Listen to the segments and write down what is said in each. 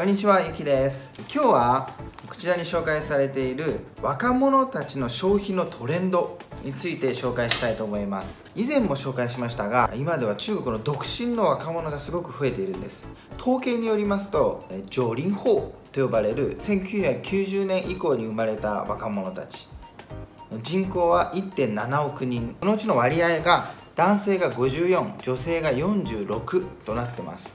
こんにちはゆきです。今日はこちらに紹介されている若者たちの消費のトレンドについて紹介したいと思います。以前も紹介しましたが今では中国の独身の若者がすごく増えているんです。統計によりますと上林法と呼ばれる1990年以降に生まれた若者たち。人口は1.7億人。このうちの割合が男性が54女性が46となってます。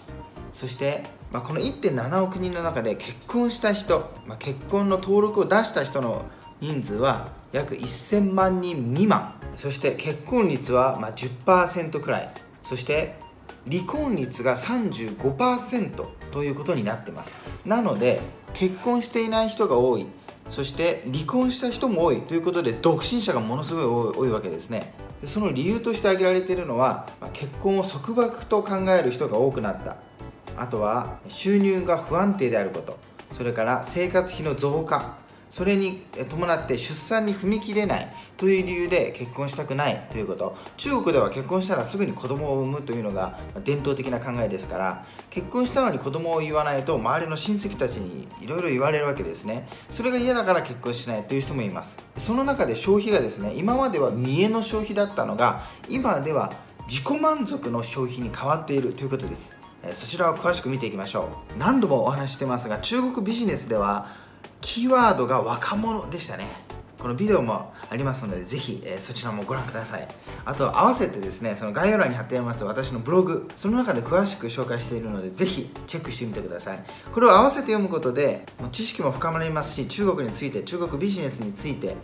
そして、まあ、この1.7億人の中で結婚した人、まあ、結婚の登録を出した人の人数は約1000万人未満。そして結婚率はま10%くらい。そして離婚率が35%ということになってます。なので結婚していない人が多い。そして離婚した人も多い。ということで独身者がものすごい多いわけですね。でその理由として挙げられているのはま結婚を束縛と考える人が多くなった。あとは収入が不安定であること。それから生活費の増加。それに伴って出産に踏み切れない。という理由で結婚したくない。ということ。中国では結婚したらすぐに子供を産むというのが伝統的な考えですから。結婚したのに子供を言わないと周りの親戚たちにいろいろ言われるわけですね。それが嫌だから結婚しないという人もいます。その中で消費がですね今までは見栄の消費だったのが今では自己満足の消費に変わっているということです。そちらを詳しく見ていきましょう。何度もお話してますが中国ビジネスではキーワードが若者でしたね。このビデオもありますのでぜひ、え、そちらもご覧ください。あと合わせてですねその概要欄に貼ってあります私のブログその中で詳しく紹介しているのでぜひチェックしてみてください。これを合わせて読むことで知識も深まりますし中国について中国ビジネスについて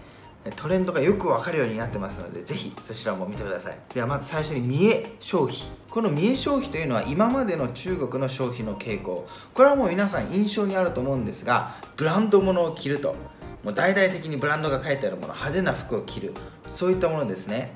トレンドがよくわかるようになってますのでぜひそちらも見てください。ではまず最初に見栄消費。この見栄消費というのは今までの中国の消費の傾向。これはもう皆さん印象にあると思うんですがブランド物を着ると。もう大々的にブランドが書いてあるもの派手な服を着る。そういったものですね。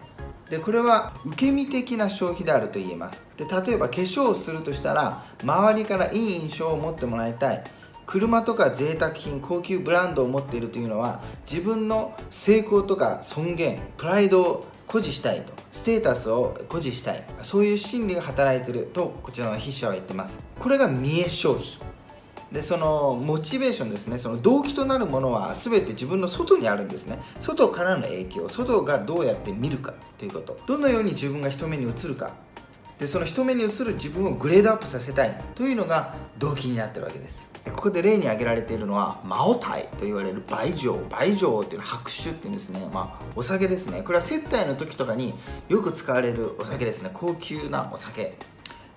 でこれは受け身的な消費であると言えます。で例えば化粧をするとしたら周りからいい印象を持ってもらいたい。車とか贅沢品高級ブランドを持っているというのは自分の成功とか尊厳プライドを誇示したいとステータスを誇示したいそういう心理が働いているとこちらの筆者は言ってます。これが見栄消費。でそのモチベーションですね。その動機となるものは全て自分の外にあるんですね。外からの影響外がどうやって見るかということ。どのように自分が人目に映るか。でその人目に映る自分をグレードアップさせたいというのが動機になってるわけです。ここで例に挙げられているのはマオタイと言われる梅状梅状っていうのは白酒っていうんですね。まあお酒ですね。これは接待の時とかによく使われるお酒ですね。高級なお酒。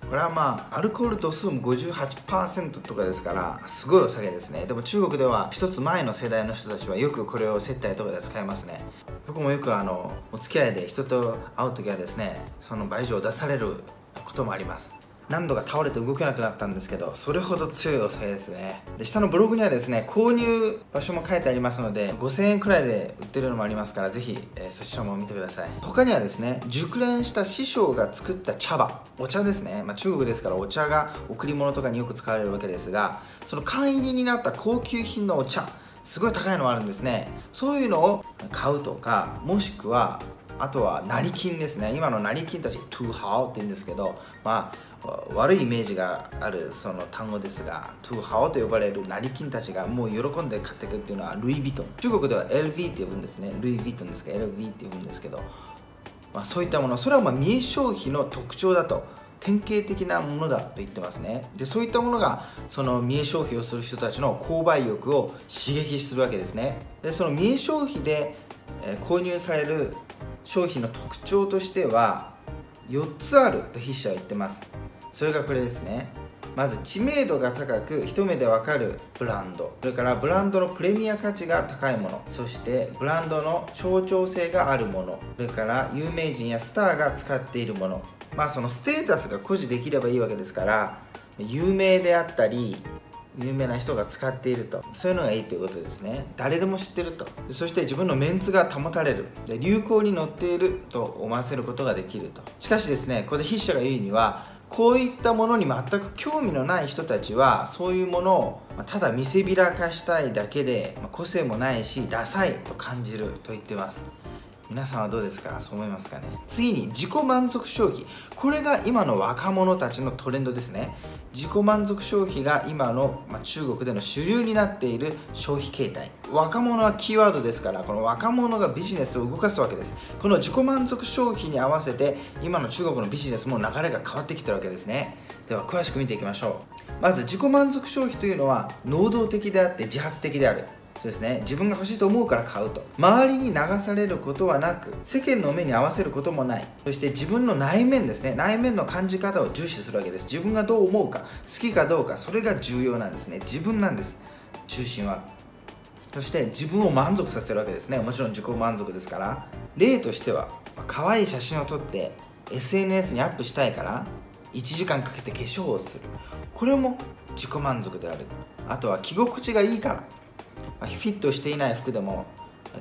これはまあアルコール度数も58%とかですからすごいお酒ですね。でも中国では一つ前の世代の人たちはよくこれを接待とかで使いますね。僕もよくあのお付き合いで人と会う時はですねその倍以上出されることもあります。何度か倒れて動けなくなったんですけどそれほど強いお酒ですね。で下のブログにはですね購入場所も書いてありますので5000円くらいで売ってるのもありますからぜひ、えー、そちらも見てください。他にはですね熟練した師匠が作った茶葉お茶ですね、まあ、中国ですからお茶が贈り物とかによく使われるわけですがその缶入りになった高級品のお茶すごい高いのもあるんですね。そういうのを買うとかもしくはあとは成金ですね。今の成金たちトゥーハオって言うんですけどまあ悪いイメージがあるその単語ですがトゥハオと呼ばれる成金たちがもう喜んで買っていくっていうのはルイ・ヴィトン。中国では LV って呼ぶんですね。ルイ・ヴィトンですか？LV って呼ぶんですけど、まあ、そういったものそれはまあ見え消費の特徴だと。典型的なものだと言ってますね。でそういったものがその見栄消費をする人たちの購買欲を刺激するわけですね。でその見栄消費で購入される商品の特徴としては4つあると筆者は言ってます。それがこれですね。まず知名度が高く一目でわかるブランド。それからブランドのプレミア価値が高いもの。そしてブランドの象徴性があるもの。それから有名人やスターが使っているもの。まあそのステータスが誇示できればいいわけですから有名であったり有名な人が使っていると。そういうのがいいということですね。誰でも知ってると。そして自分のメンツが保たれる。で流行に乗っていると思わせることができると。しかしですねここで筆者が言うにはこういったものに全く興味のない人たちはそういうものをただ見せびらかしたいだけで個性もないしダサいと感じると言ってます。皆さんはどうですか？そう思いますかね？次に自己満足消費。これが今の若者たちのトレンドですね。自己満足消費が今の、まあ、中国での主流になっている消費形態。若者はキーワードですからこの若者がビジネスを動かすわけです。この自己満足消費に合わせて今の中国のビジネスも流れが変わってきてるわけですね。では詳しく見ていきましょう。まず自己満足消費というのは能動的であって自発的である。そうですね。自分が欲しいと思うから買うと。周りに流されることはなく世間の目に合わせることもない。そして自分の内面ですね。内面の感じ方を重視するわけです。自分がどう思うか好きかどうかそれが重要なんですね。自分なんです。中心は。そして自分を満足させるわけですね。もちろん自己満足ですから。例としては可愛い写真を撮って SNS にアップしたいから1時間かけて化粧をする。これも自己満足である。あとは着心地がいいから。フィットしていない服でも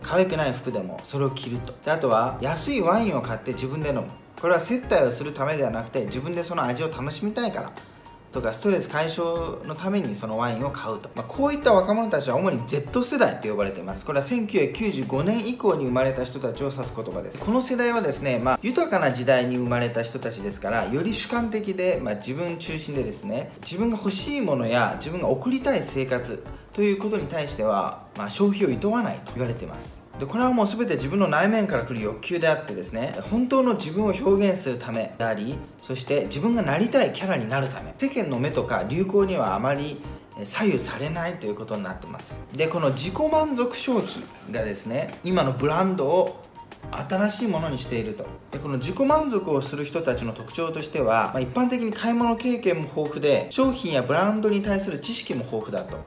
可愛くない服でもそれを着ると。であとは安いワインを買って自分で飲む。これは接待をするためではなくて自分でその味を楽しみたいから。とかストレス解消のためにそのワインを買うと、まあ、こういった若者たちは主に Z 世代と呼ばれています。これは1995年以降に生まれた人たちを指す言葉です。この世代はですね、まあ、豊かな時代に生まれた人たちですからより主観的で、まあ、自分中心でですね自分が欲しいものや自分が送りたい生活ということに対しては、まあ、消費を厭わないと言われています。でこれはもう全て自分の内面から来る欲求であってですね本当の自分を表現するためでありそして自分がなりたいキャラになるため世間の目とか流行にはあまり左右されないということになってます。でこの自己満足消費がですね今のブランドを新しいものにしていると。でこの自己満足をする人たちの特徴としては、まあ、一般的に買い物経験も豊富で商品やブランドに対する知識も豊富だと。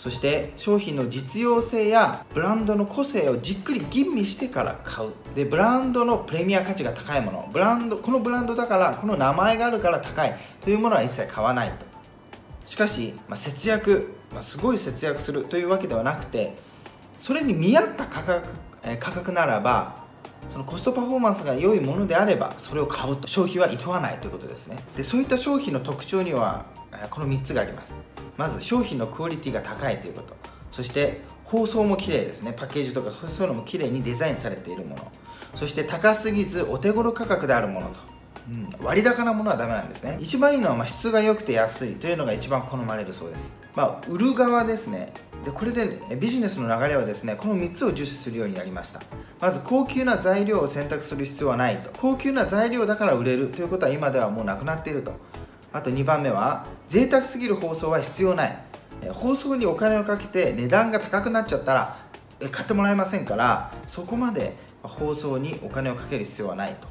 そして商品の実用性やブランドの個性をじっくり吟味してから買う。でブランドのプレミア価値が高いもの。ブランドこのブランドだからこの名前があるから高い。というものは一切買わないと。しかし、まあ、節約、まあ、すごい節約するというわけではなくてそれに見合った価格え価格ならばそのコストパフォーマンスが良いものであればそれを買うと。消費は厭わないということですね。でそういった商品の特徴にはこの3つがあります。まず商品のクオリティが高いということ。そして包装も綺麗ですね。パッケージとかそういうのも綺麗にデザインされているもの。そして高すぎずお手頃価格であるものと、うん、割高なものはダメなんですね。一番いいのはま質が良くて安いというのが一番好まれるそうです。まあ、売る側ですね。でこれでビジネスの流れはですねこの3つを重視するようになりました。まず高級な材料を選択する必要はないと。高級な材料だから売れるということは今ではもうなくなっていると。あと2番目は贅沢すぎる包装は必要ない。包装にお金をかけて値段が高くなっちゃったら買ってもらえませんからそこまで包装にお金をかける必要はないと。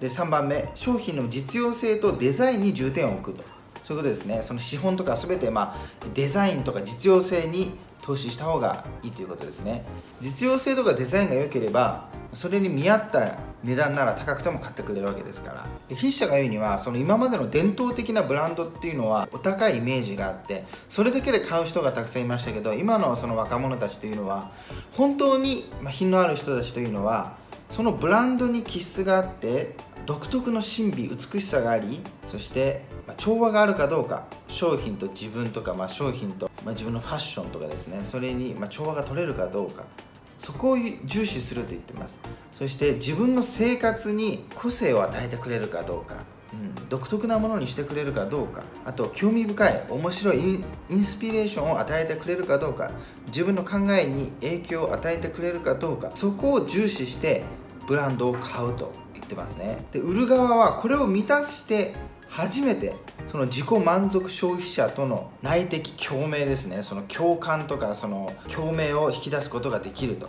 で3番目商品の実用性とデザインに重点を置くと。そういうことですね。その資本とか全てまあデザインとか実用性に投資した方がいいということですね。実用性とかデザインが良ければそれに見合った値段なら高くても買ってくれるわけですから。で筆者が言うにはその今までの伝統的なブランドっていうのはお高いイメージがあってそれだけで買う人がたくさんいましたけど今のその若者たちというのは本当に品のある人たちというのはそのブランドに気質があって独特の神秘美しさがありそして、調和があるかどうか商品と自分とか、まあ、商品と、まあ、自分のファッションとかですねそれに、ま調和が取れるかどうかそこを重視すると言ってます。そして自分の生活に個性を与えてくれるかどうか、うん、独特なものにしてくれるかどうかあと興味深い面白いインスピレーションを与えてくれるかどうか自分の考えに影響を与えてくれるかどうかそこを重視してブランドを買うと言ってますね。で売る側はこれを満たして初めてその自己満足消費者との内的共鳴ですね。その共感とかその共鳴を引き出すことができると。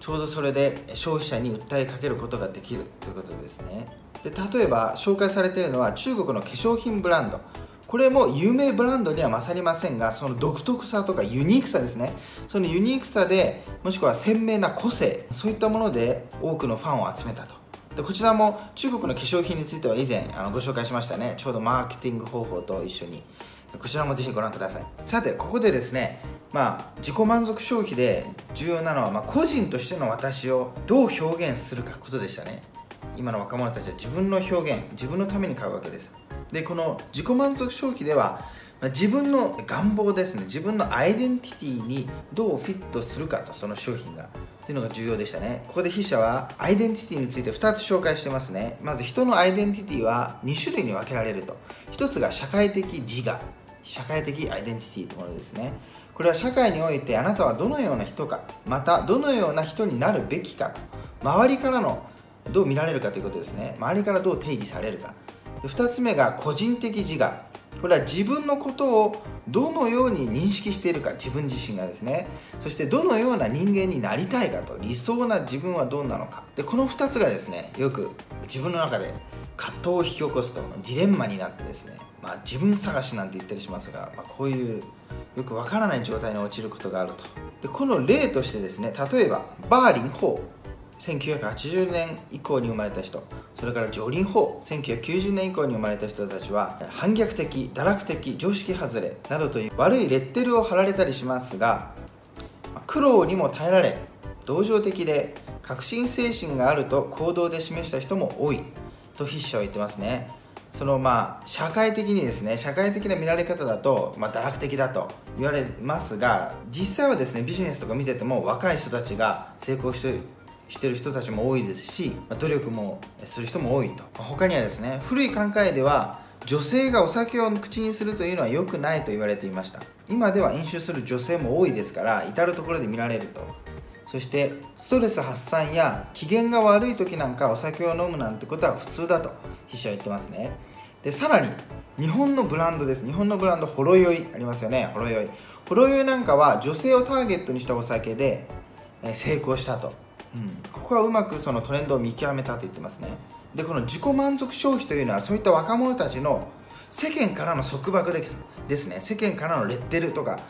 ちょうどそれで消費者に訴えかけることができるということですね。で例えば紹介されているのは中国の化粧品ブランド。これも有名ブランドには勝りませんがその独特さとかユニークさですね。そのユニークさでもしくは鮮明な個性そういったもので多くのファンを集めたと。でこちらも中国の化粧品については以前あのご紹介しましたね。ちょうどマーケティング方法と一緒に。こちらもぜひご覧ください。さてここでですねまあ自己満足消費で重要なのは、まあ、個人としての私をどう表現するかことでしたね。今の若者たちは自分の表現自分のために買うわけです。でこの自己満足消費ではま自分の願望ですね。自分のアイデンティティにどうフィットするかとその商品が。というのが重要でしたね。ここで筆者はアイデンティティについて2つ紹介してますね。まず人のアイデンティティは2種類に分けられると。1つが社会的自我。社会的アイデンティティというものですね。これは社会においてあなたはどのような人か。またどのような人になるべきか。と周りからのどう見られるかということですね。周りからどう定義されるか。2つ目が個人的自我。これは自分のことをどのように認識しているか自分自身がですね。そしてどのような人間になりたいかと理想な自分はどうなのか。でこの2つがですねよく自分の中で葛藤を引き起こすとジレンマになってですね、まあ、自分探しなんて言ったりしますが、まあ、こういうよくわからない状態に陥ることがあると。でこの例としてですね例えばバーリン・ホー。1980年以降に生まれた人それからジョリン・ホー1990年以降に生まれた人たちは反逆的堕落的常識外れなどという悪いレッテルを貼られたりしますが苦労にも耐えられ同情的で革新精神があると行動で示した人も多いと筆者は言ってますね。そのまあ社会的にですね社会的な見られ方だと、まあ、堕落的だと言われますが実際はですねビジネスとか見てても若い人たちが成功してしてる人たちも多いですし努力もする人も多いと。他にはですね古い考えでは女性がお酒を口にするというのは良くないと言われていました。今では飲酒する女性も多いですから至る所で見られると。そしてストレス発散や機嫌が悪い時なんかお酒を飲むなんてことは普通だと筆者は言ってますね。でさらに日本のブランドです。日本のブランドほろ酔いありますよね。ほろ酔い。ほろ酔いなんかは女性をターゲットにしたお酒で成功したと。ここはうまくそのトレンドを見極めたと言ってますね。でこの自己満足消費というのはそういった若者たちの世間からの束縛ですですね。世間からのレッテルとか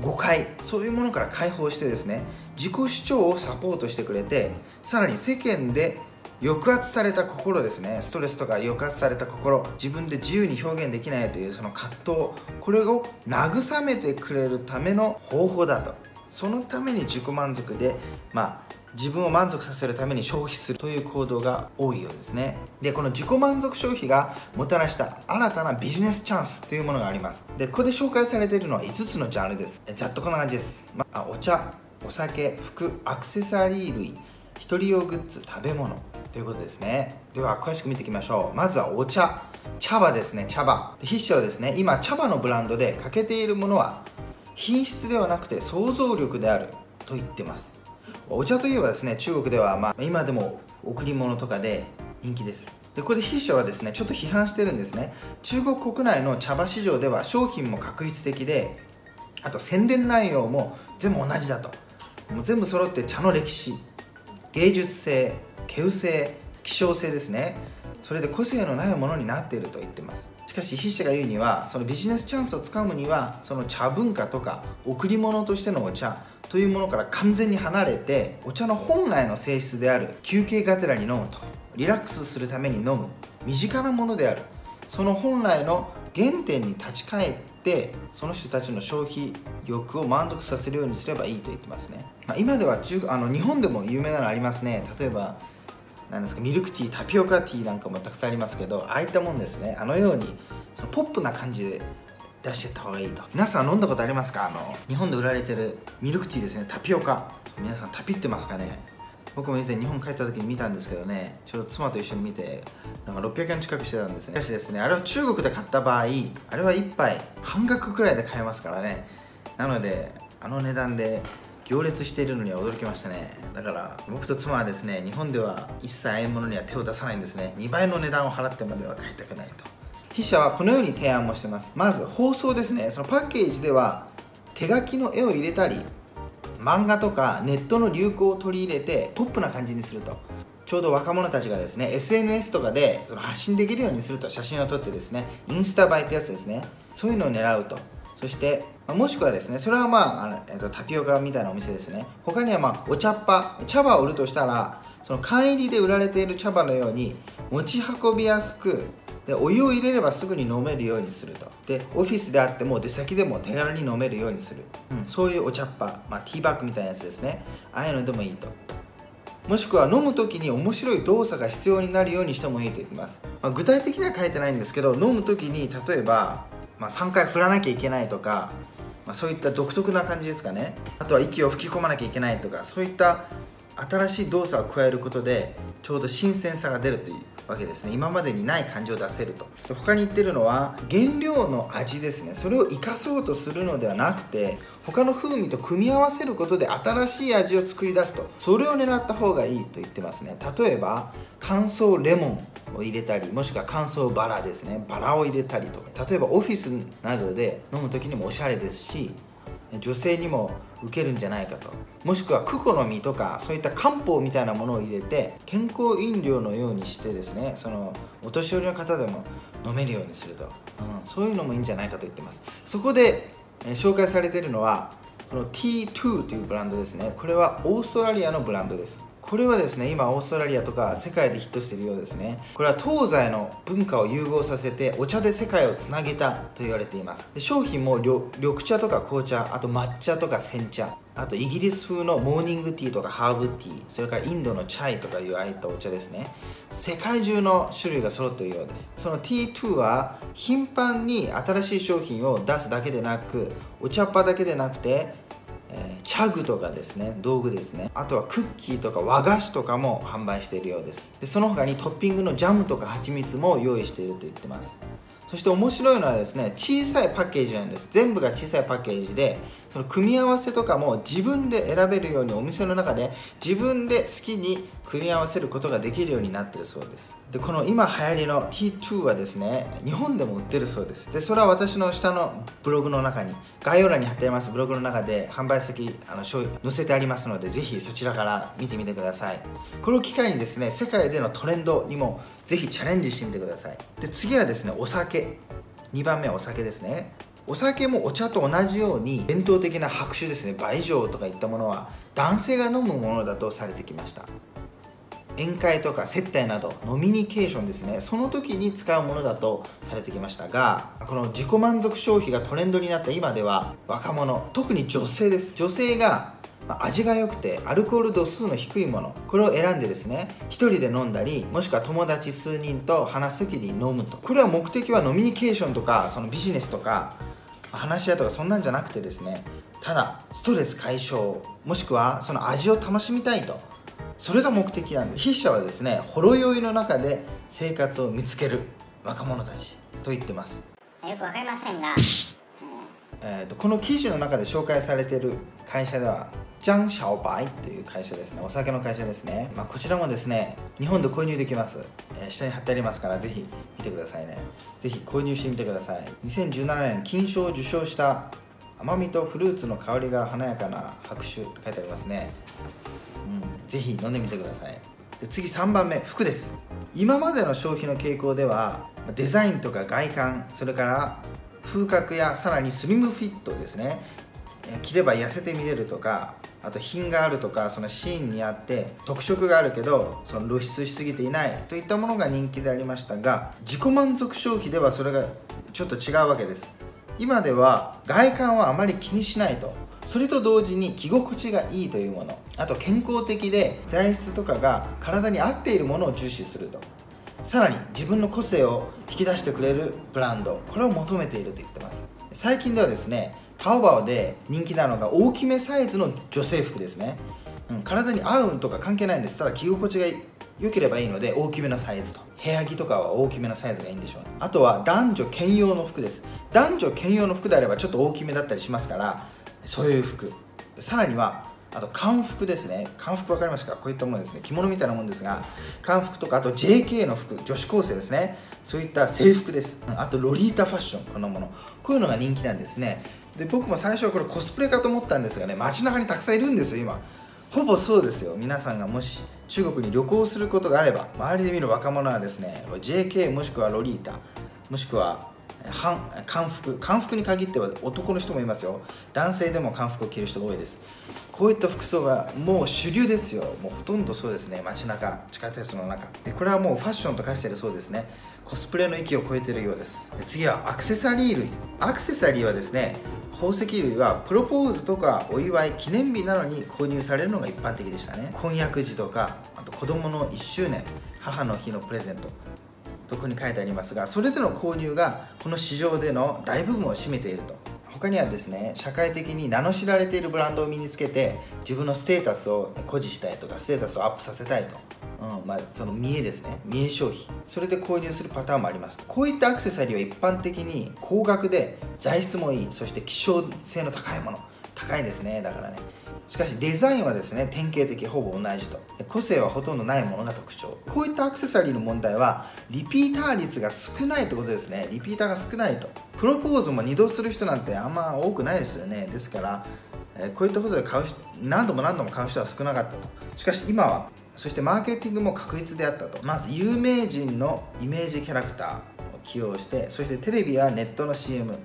誤解そういうものから解放してですね自己主張をサポートしてくれてさらに世間で抑圧された心ですね。ストレスとか抑圧された心自分で自由に表現できないというその葛藤これを慰めてくれるための方法だと。そのために自己満足でまあ自分を満足させるために消費するという行動が多いようですね。でこの自己満足消費がもたらした新たなビジネスチャンスというものがあります。でここで紹介されているのは5つのジャンルです。ざっとこんな感じです、まあ、お茶お酒服アクセサリー類一人用グッズ食べ物ということですね。では詳しく見ていきましょう。まずはお茶。茶葉ですね茶葉。筆者はですね今茶葉のブランドで欠けているものは品質ではなくて想像力であると言ってます。お茶といえばですね中国では、まあ、今でも贈り物とかで人気です。でここで筆者はですねちょっと批判してるんですね。中国国内の茶葉市場では商品も確率的であと宣伝内容も全部同じだと。もう全部揃って茶の歴史芸術性稀有性希少性ですね。それで個性のないものになっていると言ってます。しかし筆者が言うにはそのビジネスチャンスをつかむにはその茶文化とか贈り物としてのお茶というものから完全に離れてお茶の本来の性質である休憩がてらに飲むと。リラックスするために飲む。身近なものである。その本来の原点に立ち返ってその人たちの消費欲を満足させるようにすればいいと言ってますね、まあ、今では中あの日本でも有名なのありますね。例えばなんですかミルクティータピオカティーなんかもたくさんありますけどああいったもんですね。あのようにそのポップな感じで出してった方がいいと。皆さん飲んだことありますか？あの日本で売られてるミルクティーですね。タピオカ。皆さんタピってますかね？僕も以前日本帰った時に見たんですけどね。ちょうど妻と一緒に見てなんか600円近くしてたんですね。しかしですねあれは中国で買った場合あれは1杯半額くらいで買えますからね。なのであの値段で行列しているのには驚きましたね。だから僕と妻はですね日本では一切ああいうものには手を出さないんですね。2倍の値段を払ってまでは買いたくないと。筆者はこのように提案もしてます。まず放送ですね。そのパッケージでは手書きの絵を入れたり漫画とかネットの流行を取り入れてポップな感じにすると。ちょうど若者たちがですね SNS とかでその発信できるようにすると。写真を撮ってですねインスタ映えってやつですね。そういうのを狙うと。そしてもしくはですねそれはまああの、えっと、タピオカみたいなお店ですね。他にはまあお茶っ葉茶葉を売るとしたらその缶入りで売られている茶葉のように持ち運びやすくでお湯を入れればすぐに飲めるようにすると。でオフィスであっても出先でも手軽に飲めるようにする、うん、そういうお茶っ葉、まあ、ティーバッグみたいなやつですね。ああいうのでもいいと。もしくは飲む時に面白い動作が必要になるようにしてもいいと言ってます、まあ、具体的には書いてないんですけど飲む時に例えば、まあ、3回振らなきゃいけないとか、まあ、そういった独特な感じですかね。あとは息を吹き込まなきゃいけないとかそういった新しい動作を加えることでちょうど新鮮さが出るという。わけですね。今までにない感じを出せると。他に言ってるのは原料の味ですね。それを生かそうとするのではなくて他の風味と組み合わせることで新しい味を作り出すと。それを狙った方がいいと言ってますね。例えば乾燥レモンを入れたりもしくは乾燥バラですね。バラを入れたりとか。例えばオフィスなどで飲む時にもおしゃれですし女性にも受けるんじゃないかと。もしくはクコの実とかそういった漢方みたいなものを入れて健康飲料のようにしてですねそのお年寄りの方でも飲めるようにすると、うん、そういうのもいいんじゃないかと言ってます。そこで、え、紹介されているのはこの T2 というブランドですね。これはオーストラリアのブランドです。これはですね今オーストラリアとか世界でヒットしているようですね。これは東西の文化を融合させてお茶で世界をつなげたと言われています。商品も緑茶とか紅茶あと抹茶とか煎茶あとイギリス風のモーニングティーとかハーブティーそれからインドのチャイとかいうああいったお茶ですね。世界中の種類が揃っているようです。その T2 は頻繁に新しい商品を出すだけでなくお茶っ葉だけでなくて、チャグとかですね道具ですね。あとはクッキーとか和菓子とかも販売しているようです。でその他にトッピングのジャムとか蜂蜜も用意していると言ってます。そして面白いのはですね小さいパッケージなんです。全部が小さいパッケージでその組み合わせとかも自分で選べるようにお店の中で自分で好きに組み合わせることができるようになってるそうです。でこの今流行りの T2 はですね日本でも売ってるそうです。でそれは私の下のブログの中に概要欄に貼ってありますブログの中で販売先あの載せてありますのでぜひそちらから見てみてください。これを機会にですね世界でのトレンドにもぜひチャレンジしてみてください。で次はですねお酒。2番目はお酒ですね。お酒もお茶と同じように伝統的な白酒ですね。倍上とかいったものは男性が飲むものだとされてきました。宴会とか接待などノミニケーションですね。その時に使うものだとされてきましたがこの自己満足消費がトレンドになった今では若者特に女性です。女性が味が良くてアルコール度数の低いものこれを選んでですね1人で飲んだりもしくは友達数人と話す時に飲むと。これは目的はノミニケーションとかそのビジネスとか話し合いとかそんなんじゃなくてですねただストレス解消もしくはその味を楽しみたいと。それが目的なんで筆者はですねほろ酔いの中で生活を見つける若者たちと言ってます。よくわかりませんが、えーと、この記事の中で紹介されている会社ではジャン・シャオバイという会社ですね。お酒の会社ですね、まあ、こちらもですね日本で購入できます、えー、下に貼ってありますからぜひ見てくださいね。ぜひ購入してみてください。2017年金賞を受賞した甘みとフルーツの香りが華やかな白酒と書いてありますね、うん、ぜひ飲んでみてください。で次3番目服です。今までの消費の傾向ではデザインとか外観それから風格やさらにスリムフィットですね。着れば痩せて見れるとかあと品があるとかそのシーンにあって特色があるけどその露出しすぎていないといったものが人気でありましたが自己満足消費ではそれがちょっと違うわけです。今では外観はあまり気にしないと。それと同時に着心地がいいというもの。あと健康的で材質とかが体に合っているものを重視すると。さらに自分の個性を引き出してくれるブランドこれを求めていると言ってます。最近ではですねタオバオで人気なのが大きめサイズの女性服ですね、うん、体に合うとか関係ないんです。ただ着心地が良ければいいので大きめのサイズと。部屋着とかは大きめのサイズがいいんでしょう、ね、あとは男女兼用の服です。男女兼用の服であればちょっと大きめだったりしますからそういう服。さらにはあと漢服ですね。漢服分かりますか？こういったものですね。着物みたいなもんですが漢服とかあと JK の服女子高生ですね。そういった制服です。あとロリータファッション。このもの。こういうのが人気なんですね。で僕も最初はこれコスプレかと思ったんですがね街中にたくさんいるんですよ今。ほぼそうですよ。皆さんがもし中国に旅行することがあれば周りで見る若者はですね JK もしくはロリータもしくは漢服漢服に限っては男の人もいますよ。男性でも漢服を着る人が多いです。こういった服装がもう主流ですよ。もうほとんどそうですね。街中地下鉄の中。でこれはもうファッションと化してるそうですね。コスプレの域を超えてるようです。次はアクセサリー類。アクセサリーはですね宝石類はプロポーズとかお祝い記念日などに購入されるのが一般的でしたね。婚約時とかあと子供の1周年母の日のプレゼント。とこに書いてありますがそれでの購入がこの市場での大部分を占めていると。他にはですね社会的に名の知られているブランドを身につけて自分のステータスを誇示したいとかステータスをアップさせたいと。うんまあ、その見栄ですね。見栄消費。それで購入するパターンもあります。こういったアクセサリーは一般的に高額で材質もいい。そして希少性の高いもの。高いですね。だからね。しかしデザインはですね典型的ほぼ同じと。個性はほとんどないものが特徴。こういったアクセサリーの問題はリピーター率が少ないってことですね。リピーターが少ないと。プロポーズも2度する人なんてあんま多くないですよね。ですからこういったことで買う人何度も何度も買う人は少なかったと。しかし今はそしてマーケティングも確実であったと。まず有名人のイメージキャラクターを起用してそしてテレビやネットの CM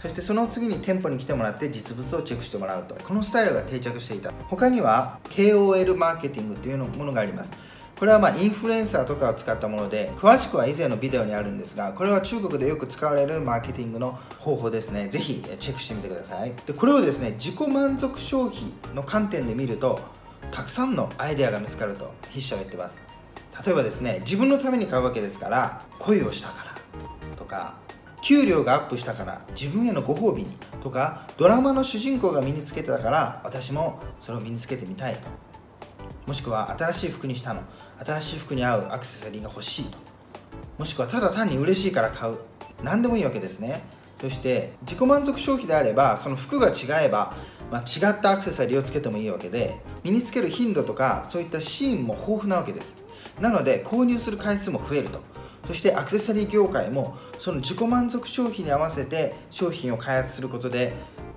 そしてその次に店舗に来てもらって実物をチェックしてもらうと。このスタイルが定着していた。他には KOL マーケティングというものがあります。これはまインフルエンサーとかを使ったもので詳しくは以前のビデオにあるんですがこれは中国でよく使われるマーケティングの方法ですね。ぜひチェックしてみてください。でこれをですね自己満足消費の観点で見るとたくさんのアイデアが見つかると筆者は言ってます。例えばですね自分のために買うわけですから恋をしたからとか給料がアップしたから自分へのご褒美にとかドラマの主人公が身につけてたから私もそれを身につけてみたいと。もしくは新しい服にしたの。新しい服に合うアクセサリーが欲しいと。もしくはただ単に嬉しいから買う。何でもいいわけですね。そして自己満足消費であればその服が違えば、まあ、違ったアクセサリーをつけてもいいわけで身につける頻度とかそういったシーンも豊富なわけです。なので購入する回数も増えると。そしてアクセサリー業界もその自己満足消費に合わせて商品を開発することで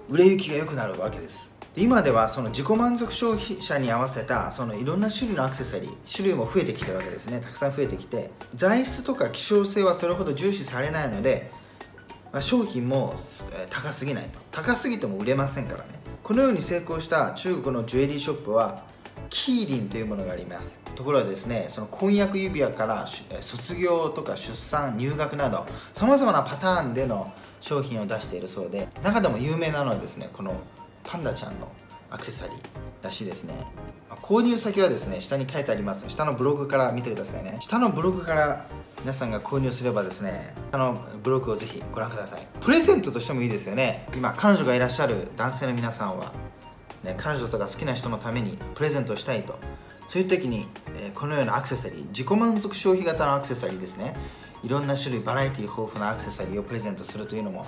売れ行きが良くなるわけです。今ではその自己満足消費者に合わせたそのいろんな種類のアクセサリー種類も増えてきてるわけですね。たくさん増えてきて材質とか希少性はそれほど重視されないので、まあ、商品も高すぎないと。高すぎても売れませんからね。このように成功した中国のジュエリーショップはキーリンというものがあります。ところがですねその婚約指輪から卒業とか出産入学などさまざまなパターンでの商品を出しているそうで中でも有名なのはですねこのパンダちゃんのアクセサリーらしいですね。購入先はですね下に書いてあります。下のブログから見てくださいね。下のブログから皆さんが購入すればですね下のブログをぜひご覧ください。プレゼントとしてもいいですよね。今彼女がいらっしゃる男性の皆さんは、ね、彼女とか好きな人のためにプレゼントしたいと。そういう時に、えー、このようなアクセサリー自己満足消費型のアクセサリーですね。いろんな種類バラエティ豊富なアクセサリーをプレゼントするというのも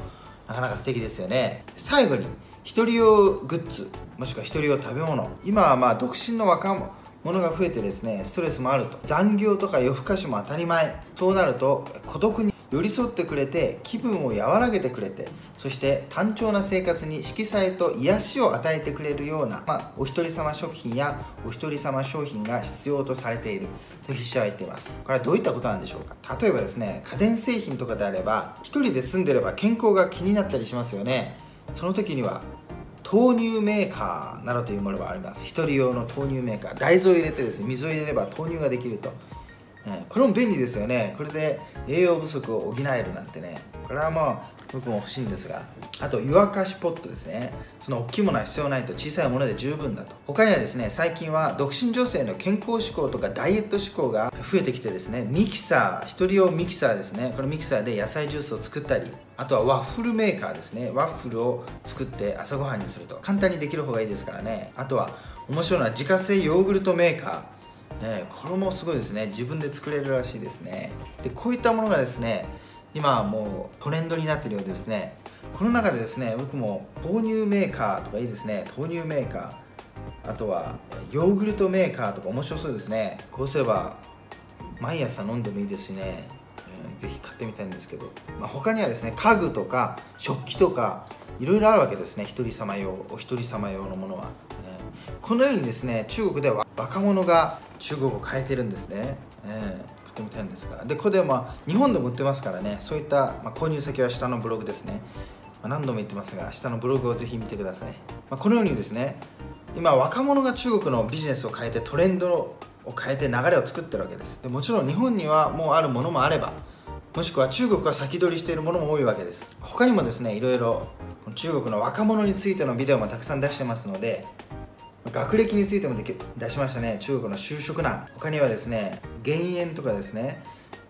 なかなか素敵ですよね。最後に一人用グッズもしくは一人用食べ物。今はまあ独身の若者が増えてですねストレスもあると。残業とか夜更かしも当たり前そうなると孤独に寄り添ってくれて気分を和らげてくれてそして単調な生活に色彩と癒しを与えてくれるような、まあ、お一人様食品やお一人様商品が必要とされていると筆者は言っています。これはどういったことなんでしょうか？例えばですね家電製品とかであれば一人で住んでれば健康が気になったりしますよね。その時には豆乳メーカーなどというものがあります。1人用の豆乳メーカー。大豆を入れてですね水を入れれば豆乳ができると、えこれも便利ですよね。これで栄養不足を補えるなんてね。これはまあ僕も欲しいんですがあと湯沸かしポットですね。その大きいものは必要ないと小さいもので十分だと。他にはですね最近は独身女性の健康志向とかダイエット志向が増えてきてですねミキサー1人用ミキサーですね。このミキサーで野菜ジュースを作ったりあとはワッフルメーカーですね。ワッフルを作って朝ごはんにすると。簡単にできる方がいいですからね。あとは面白いのは自家製ヨーグルトメーカー。え、これもすごいですね。自分で作れるらしいですね。でこういったものがですね今もうトレンドになってるようですね。この中でですね僕も豆乳メーカーとかいいですね。豆乳メーカーあとはヨーグルトメーカーとか面白そうですね。こうすれば毎朝飲んでもいいですしね、えー、ぜひ買ってみたいんですけど、まあ、他にはですね家具とか食器とかいろいろあるわけですね。一人様用お一人様用のものは、このようにですね中国では若者が中国を変えてるんですね、えーってみたいんですが。でこれでま日本でも売ってますからね。そういった、まあ、購入先は下のブログですね、まあ、何度も言ってますが下のブログをぜひ見てください、まあ、このようにですね今若者が中国のビジネスを変えてトレンドを変えて流れを作ってるわけです。でもちろん日本にはもうあるものもあればもしくは中国が先取りしているものも多いわけです。他にもですねいろいろ中国の若者についてのビデオもたくさん出してますので学歴についても出しましたね。中国の就職難。他にはですね減塩とかですね。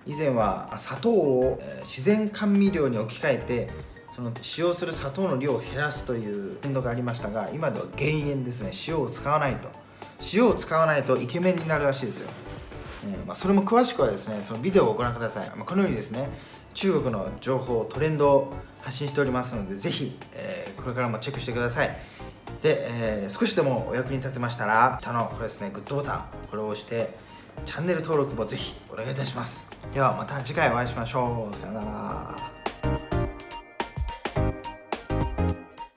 以前は砂糖を自然甘味料に置き換えてその使用する砂糖の量を減らすというトレンドがありましたが今では減塩ですね。塩を使わないと。塩を使わないとイケメンになるらしいですよ、えまあ、それも詳しくはですねそのビデオをご覧ください、まあ、このようにですね中国の情報トレンドを発信しておりますのでぜひ、えー、これからもチェックしてください。で、えー、少しでもお役に立てましたら下のこれですねグッドボタンこれを押してチャンネル登録もぜひお願いいたします。ではまた次回お会いしましょう。さようなら。